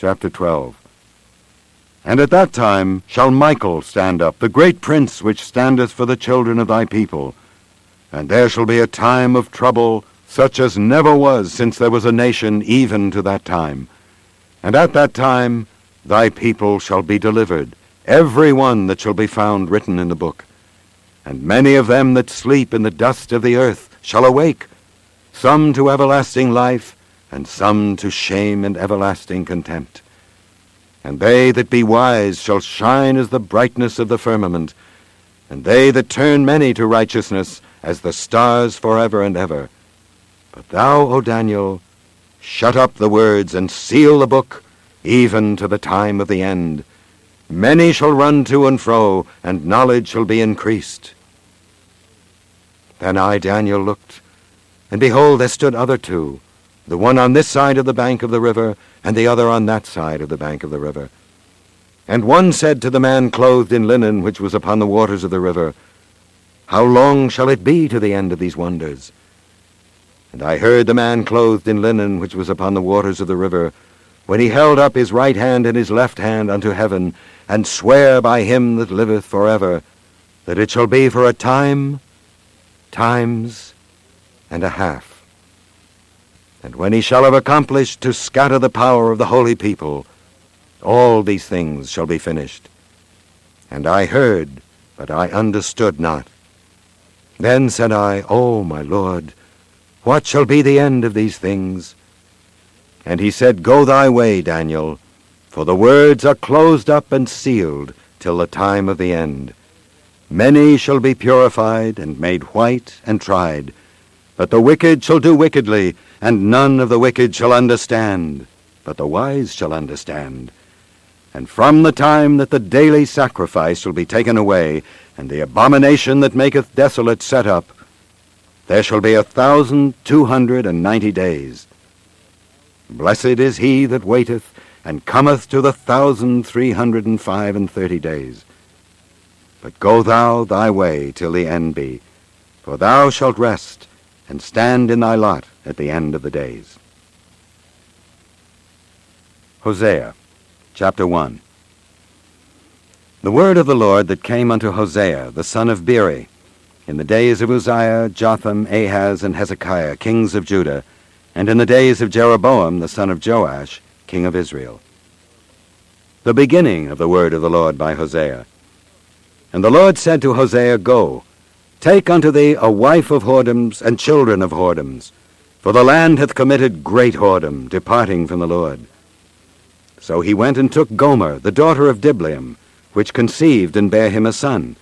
Chapter 12 And at that time shall Michael stand up, the great prince which standeth for the children of thy people. And there shall be a time of trouble, such as never was since there was a nation even to that time. And at that time thy people shall be delivered, every one that shall be found written in the book. And many of them that sleep in the dust of the earth shall awake, some to everlasting life, and some to shame and everlasting contempt. And they that be wise shall shine as the brightness of the firmament, and they that turn many to righteousness as the stars forever and ever. But thou, O Daniel, shut up the words and seal the book, even to the time of the end. Many shall run to and fro, and knowledge shall be increased. Then I, Daniel, looked, and behold, there stood other two, the one on this side of the bank of the river, and the other on that side of the bank of the river. And one said to the man clothed in linen which was upon the waters of the river, How long shall it be to the end of these wonders? And I heard the man clothed in linen which was upon the waters of the river, when he held up his right hand and his left hand unto heaven, and swear by him that liveth for ever, that it shall be for a time, times, and a half. And when he shall have accomplished to scatter the power of the holy people, all these things shall be finished. And I heard, but I understood not. Then said I, O my Lord, what shall be the end of these things? And he said, Go thy way, Daniel, for the words are closed up and sealed till the time of the end. Many shall be purified and made white and tried, but the wicked shall do wickedly, and none of the wicked shall understand, but the wise shall understand. And from the time that the daily sacrifice shall be taken away, and the abomination that maketh desolate set up, there shall be a thousand two hundred and ninety days. Blessed is he that waiteth, and cometh to the thousand three hundred and five and thirty days. But go thou thy way till the end be, for thou shalt rest, and stand in thy lot at the end of the days. Hosea, chapter 1 The word of the Lord that came unto Hosea, the son of Beeri, in the days of Uzziah, Jotham, Ahaz, and Hezekiah, kings of Judah, and in the days of Jeroboam the son of Joash, king of Israel. The beginning of the word of the Lord by Hosea. And the Lord said to Hosea, Go, take unto thee a wife of whoredoms and children of whoredoms, for the land hath committed great whoredom, departing from the Lord. So he went and took Gomer, the daughter of Diblaim, which conceived and bare him a son.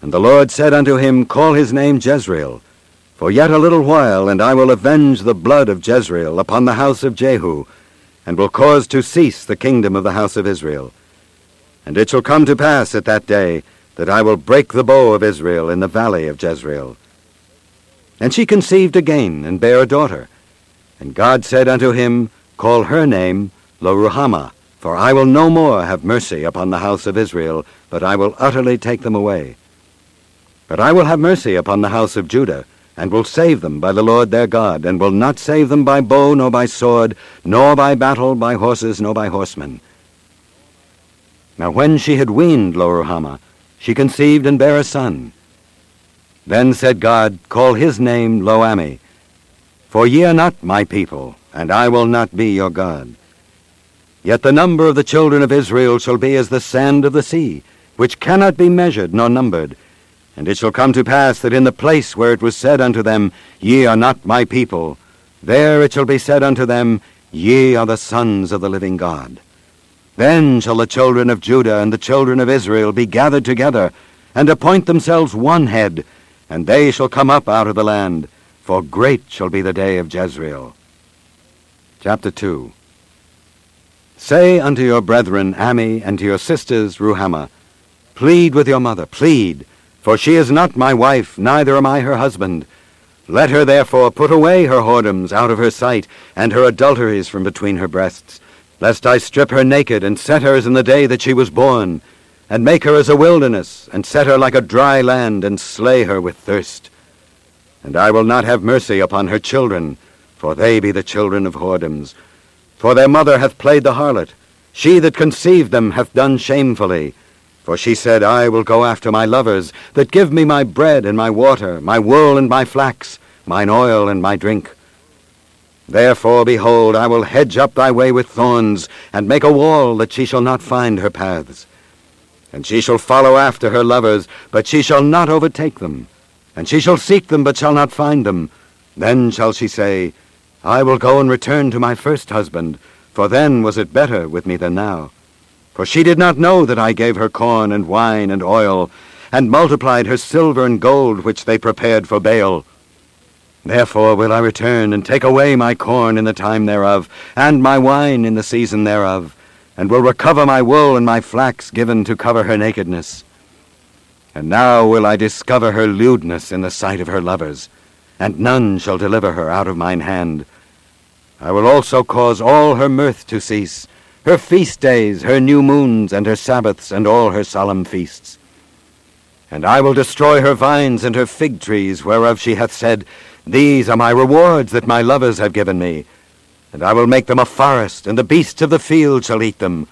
And the Lord said unto him, Call his name Jezreel, for yet a little while, and I will avenge the blood of Jezreel upon the house of Jehu, and will cause to cease the kingdom of the house of Israel. And it shall come to pass at that day that I will break the bow of Israel in the valley of Jezreel. And she conceived again, and bare a daughter. And God said unto him, Call her name Loruhamah, for I will no more have mercy upon the house of Israel, but I will utterly take them away. But I will have mercy upon the house of Judah, and will save them by the Lord their God, and will not save them by bow, nor by sword, nor by battle, by horses, nor by horsemen. Now when she had weaned Loruhamah, she conceived and bare a son. Then said God, Call his name Lo-ammi, for ye are not my people, and I will not be your God. Yet the number of the children of Israel shall be as the sand of the sea, which cannot be measured nor numbered, and it shall come to pass that in the place where it was said unto them, Ye are not my people, there it shall be said unto them, Ye are the sons of the living God. Then shall the children of Judah and the children of Israel be gathered together, and appoint themselves one head, and they shall come up out of the land, for great shall be the day of Jezreel. Chapter 2 Say unto your brethren Ammi, and to your sisters Ruhamah, Plead with your mother, plead, for she is not my wife, neither am I her husband. Let her therefore put away her whoredoms out of her sight, and her adulteries from between her breasts, lest I strip her naked, and set her as in the day that she was born, and make her as a wilderness, and set her like a dry land, and slay her with thirst. And I will not have mercy upon her children, for they be the children of whoredoms. For their mother hath played the harlot. She that conceived them hath done shamefully. For she said, I will go after my lovers, that give me my bread and my water, my wool and my flax, mine oil and my drink. Therefore, behold, I will hedge up thy way with thorns, and make a wall that she shall not find her paths. And she shall follow after her lovers, but she shall not overtake them. And she shall seek them, but shall not find them. Then shall she say, I will go and return to my first husband, for then was it better with me than now. For she did not know that I gave her corn and wine and oil, and multiplied her silver and gold which they prepared for Baal. Therefore will I return and take away my corn in the time thereof, and my wine in the season thereof, and will recover my wool and my flax given to cover her nakedness. And now will I discover her lewdness in the sight of her lovers, and none shall deliver her out of mine hand. I will also cause all her mirth to cease, her feast days, her new moons, and her Sabbaths, and all her solemn feasts. And I will destroy her vines and her fig trees, whereof she hath said, These are my rewards that my lovers have given me. And I will make them a forest, and the beasts of the field shall eat them.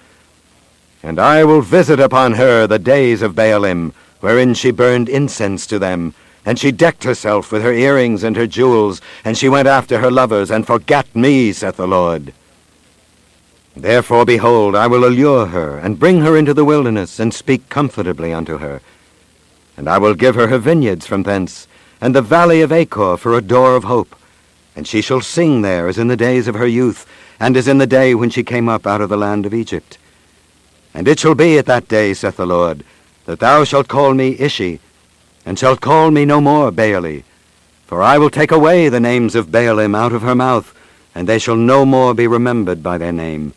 And I will visit upon her the days of Baalim, wherein she burned incense to them, and she decked herself with her earrings and her jewels, and she went after her lovers, and forgat me, saith the Lord. Therefore, behold, I will allure her, and bring her into the wilderness, and speak comfortably unto her. And I will give her her vineyards from thence, and the valley of Achor for a door of hope. And she shall sing there as in the days of her youth, and as in the day when she came up out of the land of Egypt. And it shall be at that day, saith the Lord, that thou shalt call me Ishi, and shalt call me no more Baali. For I will take away the names of Baalim out of her mouth, and they shall no more be remembered by their name.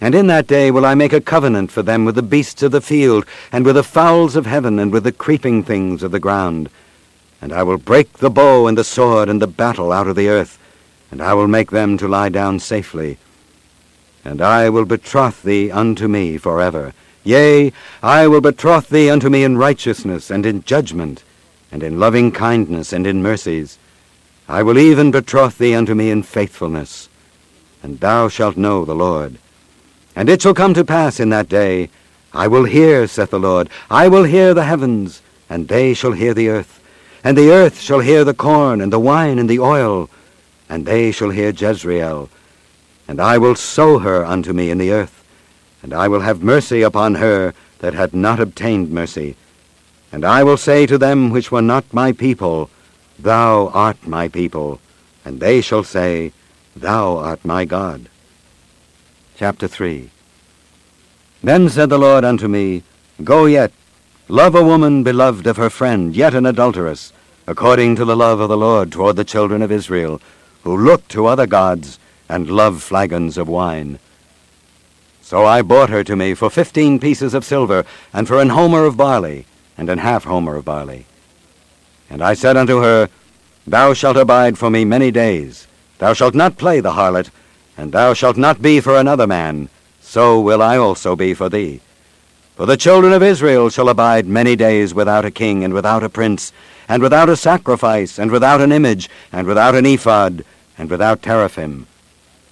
And in that day will I make a covenant for them with the beasts of the field, and with the fowls of heaven, and with the creeping things of the ground. And I will break the bow and the sword and the battle out of the earth, and I will make them to lie down safely. And I will betroth thee unto me forever. Yea, I will betroth thee unto me in righteousness, and in judgment, and in loving kindness, and in mercies. I will even betroth thee unto me in faithfulness. And thou shalt know the Lord. And it shall come to pass in that day, I will hear, saith the Lord, I will hear the heavens, and they shall hear the earth. And the earth shall hear the corn, and the wine, and the oil, and they shall hear Jezreel. And I will sow her unto me in the earth, and I will have mercy upon her that had not obtained mercy. And I will say to them which were not my people, Thou art my people, and they shall say, Thou art my God. Chapter 3 Then said the Lord unto me, Go yet, love a woman beloved of her friend, yet an adulteress, according to the love of the Lord toward the children of Israel, who look to other gods, and love flagons of wine. So I bought her to me for fifteen pieces of silver, and for an homer of barley, and an half homer of barley. And I said unto her, Thou shalt abide for me many days. Thou shalt not play the harlot, and thou shalt not be for another man, so will I also be for thee. For the children of Israel shall abide many days without a king, and without a prince, and without a sacrifice, and without an image, and without an ephod, and without teraphim.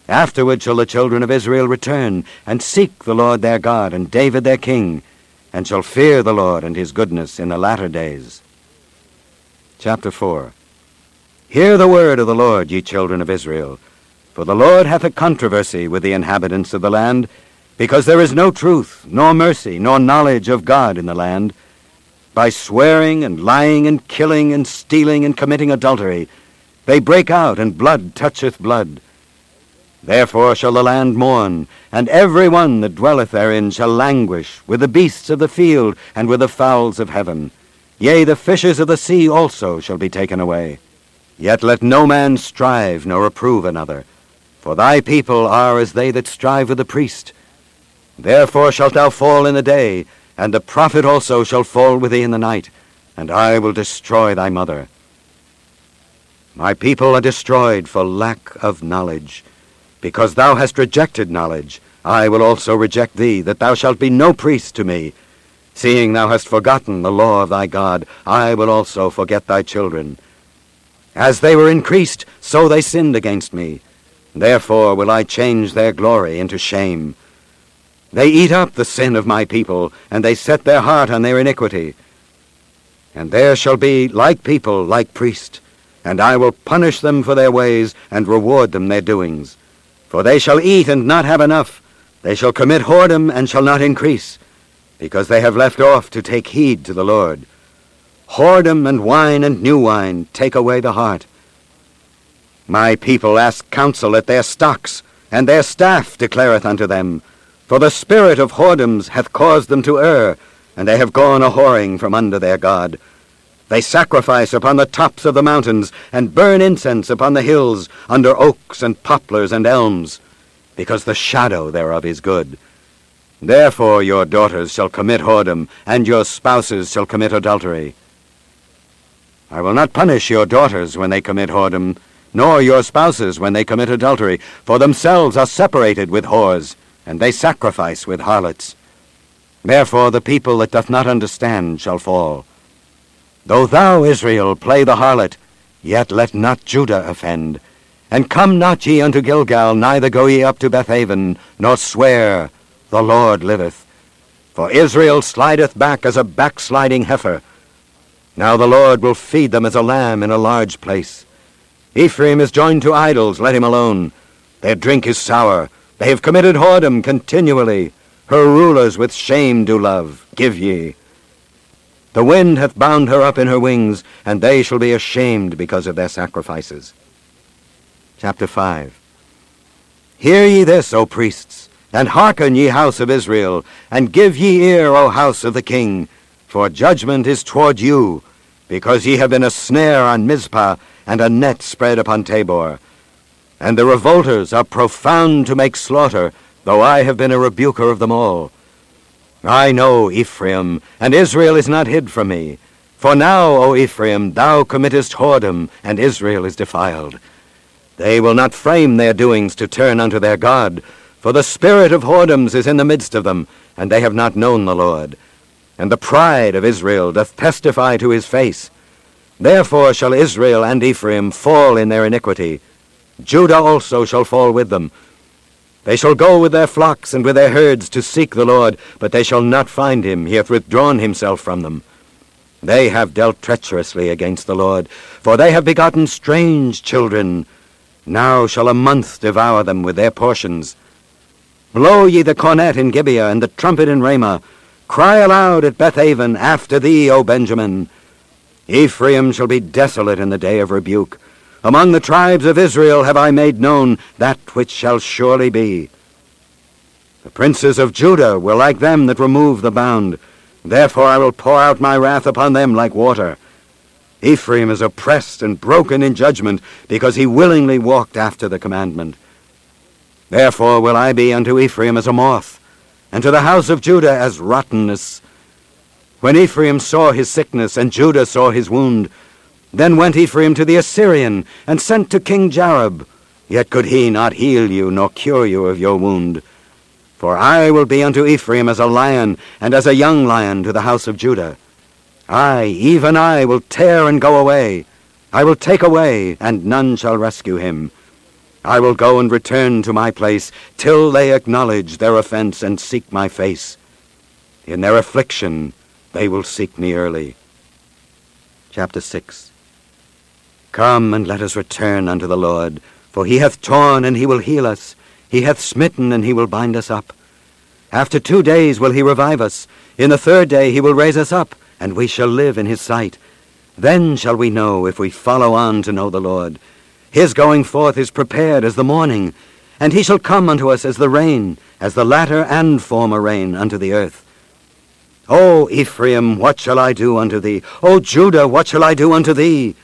Afterward shall the children of Israel return, and seek the Lord their God, and David their king, and shall fear the Lord and his goodness in the latter days. Chapter 4 Hear the word of the Lord, ye children of Israel. For the Lord hath a controversy with the inhabitants of the land, because there is no truth, nor mercy, nor knowledge of God in the land. By swearing and lying and killing and stealing and committing adultery, they break out, and blood toucheth blood. Therefore shall the land mourn, and every one that dwelleth therein shall languish, with the beasts of the field, and with the fowls of heaven. Yea, the fishes of the sea also shall be taken away. Yet let no man strive nor reprove another. For thy people are as they that strive with the priest. Therefore shalt thou fall in the day, and the prophet also shall fall with thee in the night, and I will destroy thy mother. My people are destroyed for lack of knowledge. Because thou hast rejected knowledge, I will also reject thee, that thou shalt be no priest to me. Seeing thou hast forgotten the law of thy God, I will also forget thy children. As they were increased, so they sinned against me. Therefore will I change their glory into shame. They eat up the sin of my people, and they set their heart on their iniquity. And there shall be like people, like priest, and I will punish them for their ways, and reward them their doings. For they shall eat and not have enough. They shall commit whoredom and shall not increase, because they have left off to take heed to the Lord. Whoredom and wine and new wine take away the heart. My people ask counsel at their stocks, and their staff declareth unto them. For the spirit of whoredoms hath caused them to err, and they have gone a whoring from under their God. They sacrifice upon the tops of the mountains, and burn incense upon the hills, under oaks and poplars and elms, because the shadow thereof is good. Therefore your daughters shall commit whoredom, and your spouses shall commit adultery. I will not punish your daughters when they commit whoredom, nor your spouses when they commit adultery, for themselves are separated with whores, and they sacrifice with harlots. Therefore the people that doth not understand shall fall. Though thou, Israel, play the harlot, yet let not Judah offend. And come not ye unto Gilgal, neither go ye up to Bethaven, nor swear, The Lord liveth. For Israel slideth back as a backsliding heifer. Now the Lord will feed them as a lamb in a large place. Ephraim is joined to idols, let him alone. Their drink is sour. They have committed whoredom continually. Her rulers with shame do love. Give ye. The wind hath bound her up in her wings, and they shall be ashamed because of their sacrifices. Chapter 5 Hear ye this, O priests, and hearken, ye house of Israel, and give ye ear, O house of the king, for judgment is toward you, because ye have been a snare on Mizpah, and a net spread upon Tabor. And the revolters are profound to make slaughter, though I have been a rebuker of them all. I know Ephraim, and Israel is not hid from me. For now, O Ephraim, thou committest whoredom, and Israel is defiled. They will not frame their doings to turn unto their God, for the spirit of whoredoms is in the midst of them, and they have not known the Lord. And the pride of Israel doth testify to his face. Therefore shall Israel and Ephraim fall in their iniquity. Judah also shall fall with them. They shall go with their flocks and with their herds to seek the Lord, but they shall not find him. He hath withdrawn himself from them. They have dealt treacherously against the Lord, for they have begotten strange children. Now shall a month devour them with their portions. Blow ye the cornet in Gibeah, and the trumpet in Ramah. Cry aloud at Bethaven, after thee, O Benjamin. Ephraim shall be desolate in the day of rebuke. Among the tribes of Israel have I made known that which shall surely be. The princes of Judah were like them that remove the bound. Therefore I will pour out my wrath upon them like water. Ephraim is oppressed and broken in judgment, because he willingly walked after the commandment. Therefore will I be unto Ephraim as a moth, and to the house of Judah as rottenness. When Ephraim saw his sickness, and Judah saw his wound, then went Ephraim to the Assyrian, and sent to King Jareb. Yet could he not heal you, nor cure you of your wound. For I will be unto Ephraim as a lion, and as a young lion to the house of Judah. I, even I, will tear and go away. I will take away, and none shall rescue him. I will go and return to my place, till they acknowledge their offense and seek my face. In their affliction they will seek me early. Chapter 6 Come and let us return unto the Lord, for he hath torn and he will heal us. He hath smitten and he will bind us up. After two days will he revive us. In the third day he will raise us up, and we shall live in his sight. Then shall we know if we follow on to know the Lord. His going forth is prepared as the morning, and he shall come unto us as the rain, as the latter and former rain unto the earth. O Ephraim, what shall I do unto thee? O Judah, what shall I do unto thee?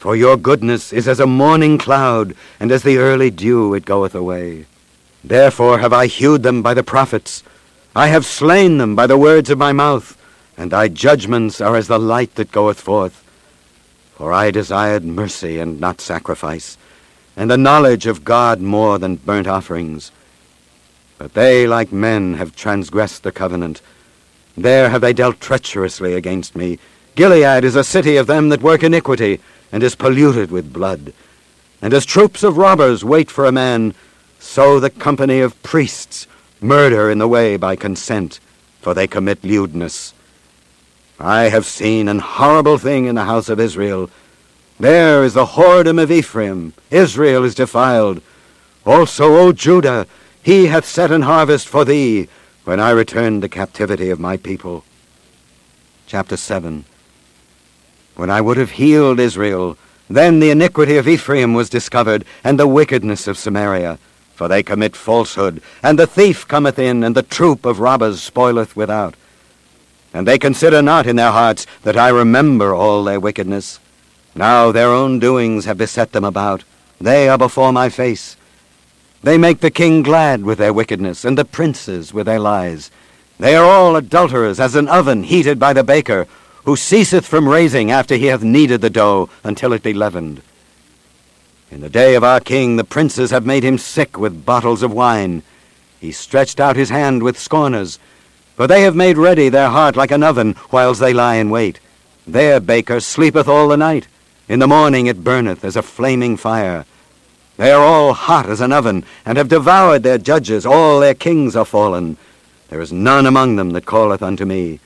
For your goodness is as a morning cloud, and as the early dew it goeth away. Therefore have I hewed them by the prophets. I have slain them by the words of my mouth, and thy judgments are as the light that goeth forth. For I desired mercy and not sacrifice, and the knowledge of God more than burnt offerings. But they, like men, have transgressed the covenant. There have they dealt treacherously against me. Gilead is a city of them that work iniquity, and is polluted with blood. And as troops of robbers wait for a man, so the company of priests murder in the way by consent, for they commit lewdness. I have seen an horrible thing in the house of Israel. There is the whoredom of Ephraim. Israel is defiled. Also, O Judah, he hath set an harvest for thee, when I return the captivity of my people. Chapter 7 When I would have healed Israel, then the iniquity of Ephraim was discovered, and the wickedness of Samaria. For they commit falsehood, and the thief cometh in, and the troop of robbers spoileth without. And they consider not in their hearts that I remember all their wickedness. Now their own doings have beset them about. They are before my face. They make the king glad with their wickedness, and the princes with their lies. They are all adulterers, as an oven heated by the baker, who ceaseth from raising after he hath kneaded the dough until it be leavened. In the day of our king the princes have made him sick with bottles of wine. He stretched out his hand with scorners. For they have made ready their heart like an oven, whiles they lie in wait. Their baker sleepeth all the night. In the morning it burneth as a flaming fire. They are all hot as an oven, and have devoured their judges. All their kings are fallen. There is none among them that calleth unto me.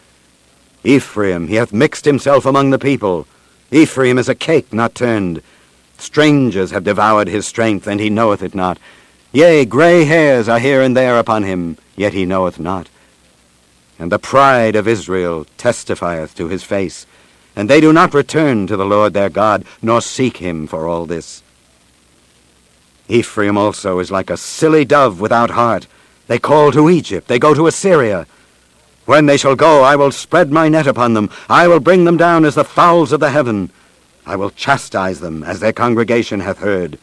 Ephraim, he hath mixed himself among the people. Ephraim is a cake not turned. Strangers have devoured his strength, and he knoweth it not. Yea, grey hairs are here and there upon him, yet he knoweth not. And the pride of Israel testifieth to his face, and they do not return to the Lord their God, nor seek him for all this. Ephraim also is like a silly dove without heart. They call to Egypt, they go to Assyria. When they shall go, I will spread my net upon them. I will bring them down as the fowls of the heaven. I will chastise them as their congregation hath heard.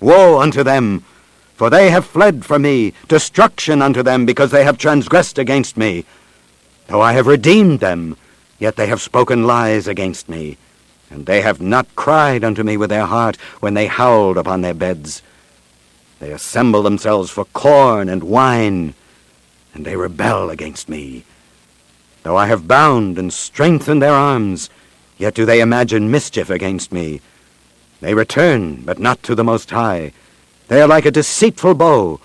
Woe unto them! For they have fled from me, destruction unto them, because they have transgressed against me. Though I have redeemed them, yet they have spoken lies against me. And they have not cried unto me with their heart when they howled upon their beds. They assemble themselves for corn and wine, and they rebel against me. Though I have bound and strengthened their arms, yet do they imagine mischief against me. They return, but not to the Most High. They are like a deceitful bow.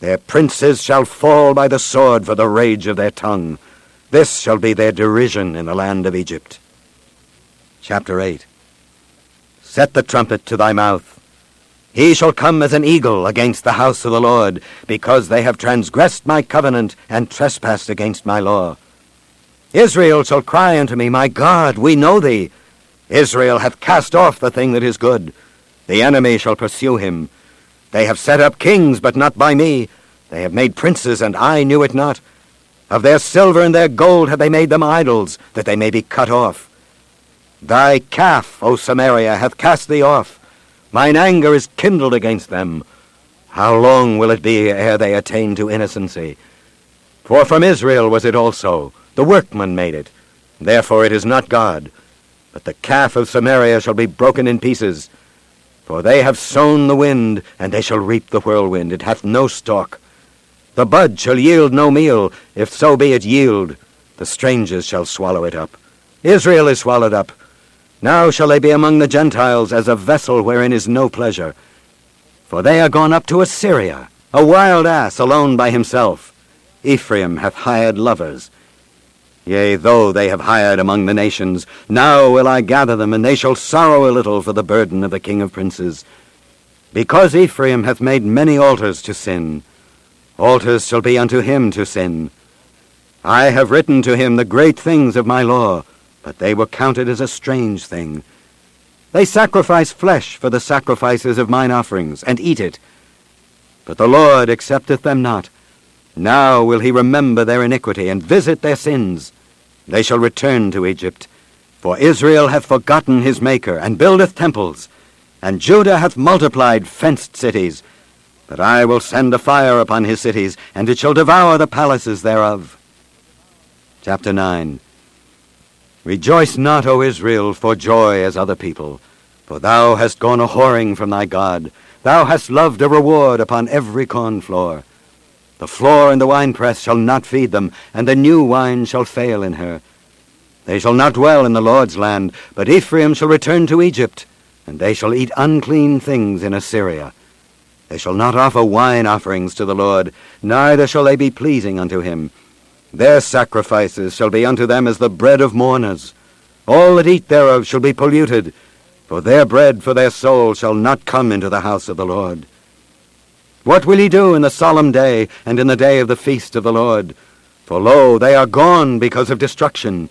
Their princes shall fall by the sword for the rage of their tongue. This shall be their derision in the land of Egypt. Chapter 8 Set the trumpet to thy mouth. He shall come as an eagle against the house of the Lord, because they have transgressed my covenant and trespassed against my law. Israel shall cry unto me, My God, we know thee. Israel hath cast off the thing that is good. The enemy shall pursue him. They have set up kings, but not by me. They have made princes, and I knew it not. Of their silver and their gold have they made them idols, that they may be cut off. Thy calf, O Samaria, hath cast thee off. Mine anger is kindled against them. How long will it be ere they attain to innocency? For from Israel was it also. The workman made it. Therefore it is not God. But the calf of Samaria shall be broken in pieces. For they have sown the wind, and they shall reap the whirlwind. It hath no stalk. The bud shall yield no meal, if so be it yield. The strangers shall swallow it up. Israel is swallowed up. Now shall they be among the Gentiles as a vessel wherein is no pleasure. For they are gone up to Assyria, a wild ass alone by himself. Ephraim hath hired lovers. Yea, though they have hired among the nations, now will I gather them, and they shall sorrow a little for the burden of the king of princes. Because Ephraim hath made many altars to sin, altars shall be unto him to sin. I have written to him the great things of my law, but they were counted as a strange thing. They sacrifice flesh for the sacrifices of mine offerings, and eat it. But the Lord accepteth them not. Now will he remember their iniquity, and visit their sins. They shall return to Egypt. For Israel hath forgotten his Maker, and buildeth temples, and Judah hath multiplied fenced cities. But I will send a fire upon his cities, and it shall devour the palaces thereof. Chapter 9 Rejoice not, O Israel, for joy as other people, for thou hast gone a whoring from thy God. Thou hast loved a reward upon every corn floor. The floor and the winepress shall not feed them, and the new wine shall fail in her. They shall not dwell in the Lord's land, but Ephraim shall return to Egypt, and they shall eat unclean things in Assyria. They shall not offer wine offerings to the Lord, neither shall they be pleasing unto him. Their sacrifices shall be unto them as the bread of mourners. All that eat thereof shall be polluted, for their bread for their soul shall not come into the house of the Lord. What will ye do in the solemn day, and in the day of the feast of the Lord? For lo, they are gone because of destruction.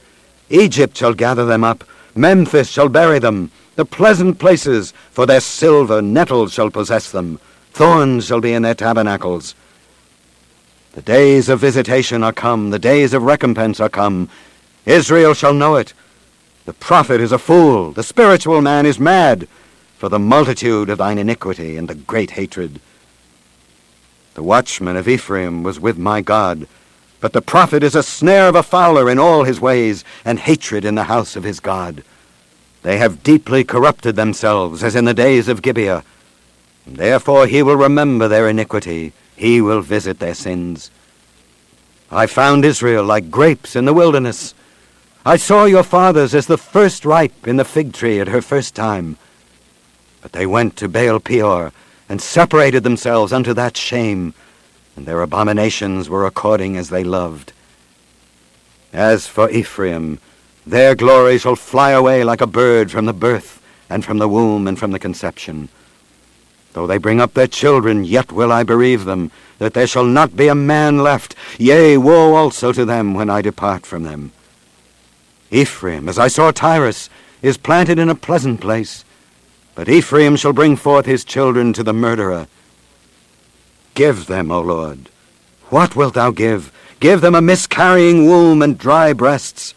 Egypt shall gather them up, Memphis shall bury them, the pleasant places, for their silver nettles shall possess them, thorns shall be in their tabernacles. The days of visitation are come, the days of recompense are come. Israel shall know it. The prophet is a fool, the spiritual man is mad, for the multitude of thine iniquity and the great hatred. The watchman of Ephraim was with my God, but the prophet is a snare of a fowler in all his ways, and hatred in the house of his God. They have deeply corrupted themselves, as in the days of Gibeah. Therefore he will remember their iniquity, he will visit their sins. I found Israel like grapes in the wilderness. I saw your fathers as the first ripe in the fig tree at her first time. But they went to Baal Peor and separated themselves unto that shame, and their abominations were according as they loved. As for Ephraim, their glory shall fly away like a bird from the birth, and from the womb, and from the conception. Though they bring up their children, yet will I bereave them, that there shall not be a man left. Yea, woe also to them when I depart from them. Ephraim, as I saw Tyrus, is planted in a pleasant place, but Ephraim shall bring forth his children to the murderer. Give them, O Lord. What wilt thou give? Give them a miscarrying womb and dry breasts.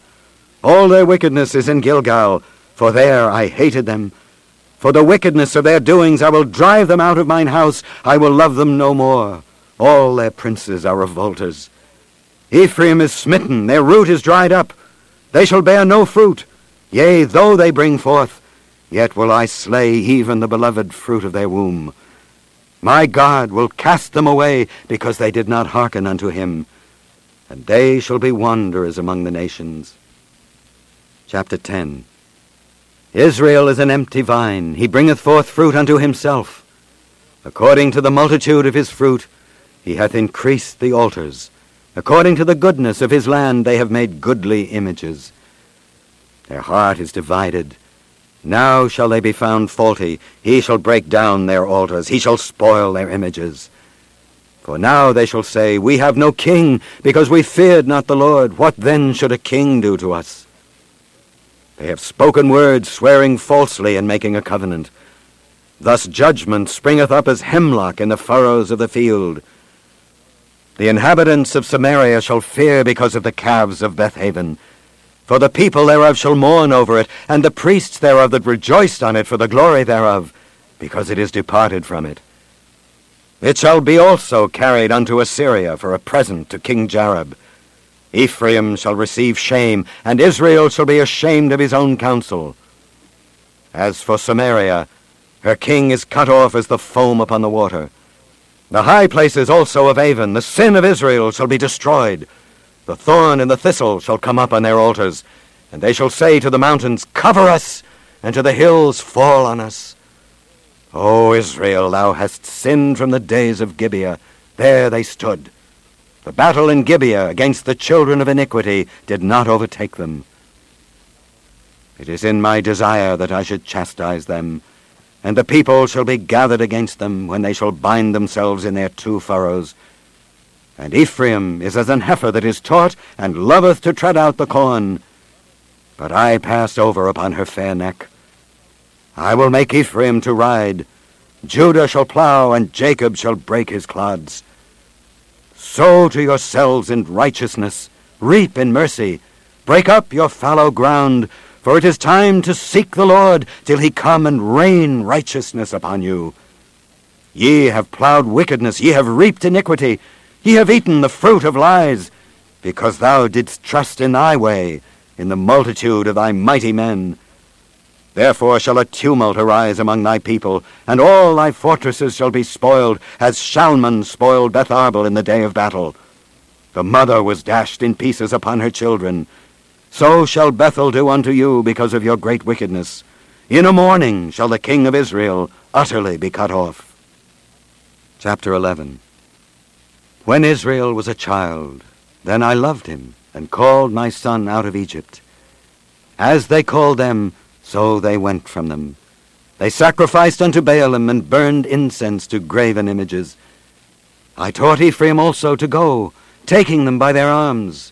All their wickedness is in Gilgal, for there I hated them. For the wickedness of their doings I will drive them out of mine house. I will love them no more. All their princes are revolters. Ephraim is smitten, their root is dried up. They shall bear no fruit. Yea, though they bring forth, yet will I slay even the beloved fruit of their womb. My God will cast them away because they did not hearken unto him. And they shall be wanderers among the nations. Chapter 10 Israel is an empty vine. He bringeth forth fruit unto himself. According to the multitude of his fruit, he hath increased the altars. According to the goodness of his land, they have made goodly images. Their heart is divided. Now shall they be found faulty. He shall break down their altars. He shall spoil their images. For now they shall say, We have no king, because we feared not the Lord. What then should a king do to us? They have spoken words, swearing falsely and making a covenant. Thus judgment springeth up as hemlock in the furrows of the field. The inhabitants of Samaria shall fear because of the calves of Bethaven. For the people thereof shall mourn over it, and the priests thereof that rejoiced on it for the glory thereof, because it is departed from it. It shall be also carried unto Assyria for a present to King Jareb. Ephraim shall receive shame, and Israel shall be ashamed of his own counsel. As for Samaria, her king is cut off as the foam upon the water. The high places also of Aven, the sin of Israel, shall be destroyed. The thorn and the thistle shall come up on their altars, and they shall say to the mountains, Cover us, and to the hills, Fall on us. O Israel, thou hast sinned from the days of Gibeah. There they stood. The battle in Gibeah against the children of iniquity did not overtake them. It is in my desire that I should chastise them, and the people shall be gathered against them when they shall bind themselves in their two furrows. And Ephraim is as an heifer that is taught and loveth to tread out the corn. But I pass over upon her fair neck. I will make Ephraim to ride. Judah shall plow, and Jacob shall break his clods. Sow to yourselves in righteousness, reap in mercy, break up your fallow ground, for it is time to seek the Lord till he come and rain righteousness upon you. Ye have plowed wickedness, ye have reaped iniquity, ye have eaten the fruit of lies, because thou didst trust in thy way, in the multitude of thy mighty men. Therefore shall a tumult arise among thy people, and all thy fortresses shall be spoiled, as Shalman spoiled Betharbel in the day of battle. The mother was dashed in pieces upon her children. So shall Bethel do unto you because of your great wickedness. In a morning shall the king of Israel utterly be cut off. Chapter 11 When Israel was a child, then I loved him, and called my son out of Egypt. As they called them, so they went from them. They sacrificed unto Baalim, and burned incense to graven images. I taught Ephraim also to go, taking them by their arms.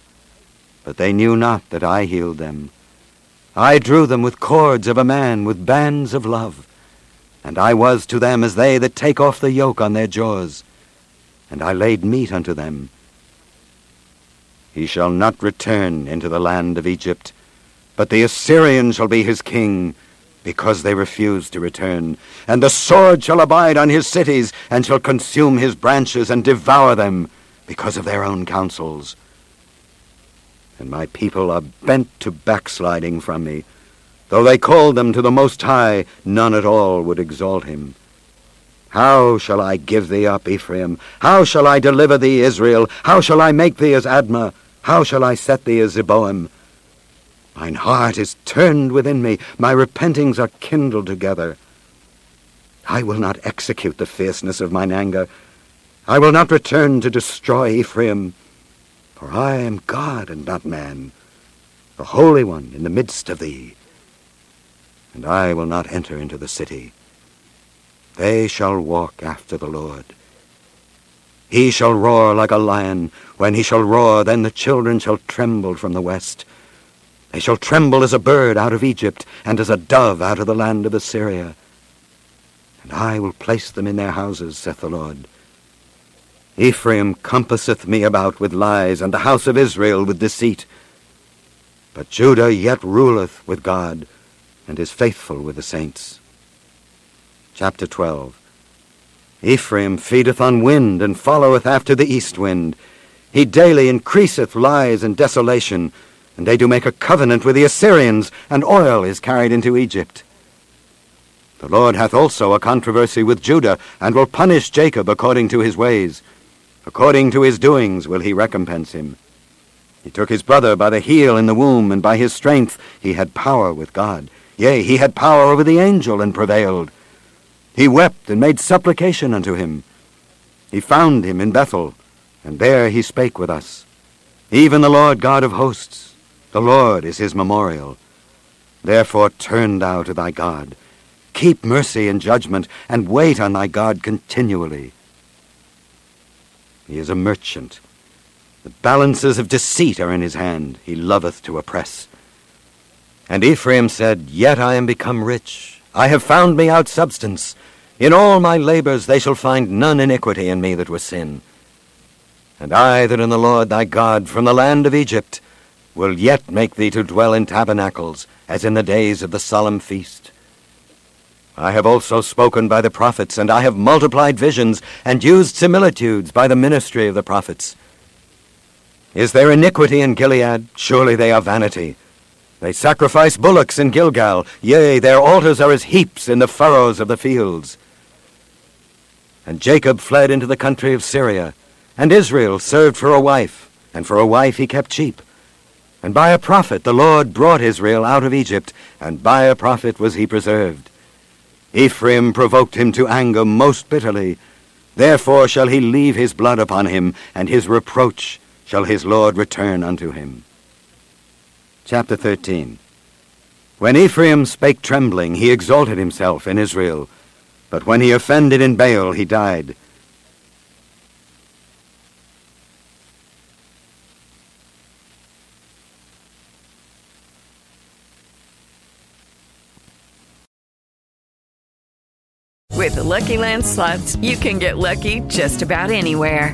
But they knew not that I healed them. I drew them with cords of a man, with bands of love. And I was to them as they that take off the yoke on their jaws. And I laid meat unto them. He shall not return into the land of Egypt, but the Assyrian shall be his king, because they refuse to return. And the sword shall abide on his cities, and shall consume his branches, and devour them, because of their own counsels. And my people are bent to backsliding from me. Though they called them to the Most High, none at all would exalt him. How shall I give thee up, Ephraim? How shall I deliver thee, Israel? How shall I make thee as Admah? How shall I set thee as Zeboim? Mine heart is turned within me, my repentings are kindled together. I will not execute the fierceness of mine anger. I will not return to destroy Ephraim, for I am God and not man, the Holy One in the midst of thee. And I will not enter into the city. They shall walk after the Lord. He shall roar like a lion. When he shall roar, then the children shall tremble from the west. They shall tremble as a bird out of Egypt, and as a dove out of the land of Assyria. And I will place them in their houses, saith the Lord. Ephraim compasseth me about with lies, and the house of Israel with deceit. But Judah yet ruleth with God, and is faithful with the saints. Chapter 12 Ephraim feedeth on wind, and followeth after the east wind. He daily increaseth lies and desolation, and they do make a covenant with the Assyrians, and oil is carried into Egypt. The Lord hath also a controversy with Judah, and will punish Jacob according to his ways. According to his doings will he recompense him. He took his brother by the heel in the womb, and by his strength he had power with God. Yea, he had power over the angel, and prevailed. He wept and made supplication unto him. He found him in Bethel, and there he spake with us. Even the Lord God of hosts, the Lord is his memorial. Therefore turn thou to thy God. Keep mercy and judgment, and wait on thy God continually. He is a merchant. The balances of deceit are in his hand. He loveth to oppress. And Ephraim said, Yet I am become rich. I have found me out substance. In all my labors they shall find none iniquity in me that was sin. And I that am the Lord thy God from the land of Egypt will yet make thee to dwell in tabernacles, as in the days of the solemn feast. I have also spoken by the prophets, and I have multiplied visions, and used similitudes by the ministry of the prophets. Is there iniquity in Gilead? Surely they are vanity. They sacrifice bullocks in Gilgal. Yea, their altars are as heaps in the furrows of the fields. And Jacob fled into the country of Syria, and Israel served for a wife, and for a wife he kept sheep. And by a prophet the Lord brought Israel out of Egypt, and by a prophet was he preserved. Ephraim provoked him to anger most bitterly. Therefore shall he leave his blood upon him, and his reproach shall his Lord return unto him. Chapter 13 When Ephraim spake trembling, he exalted himself in Israel. But when he offended in Baal, he died. With the Lucky Land slots, you can get lucky just about anywhere.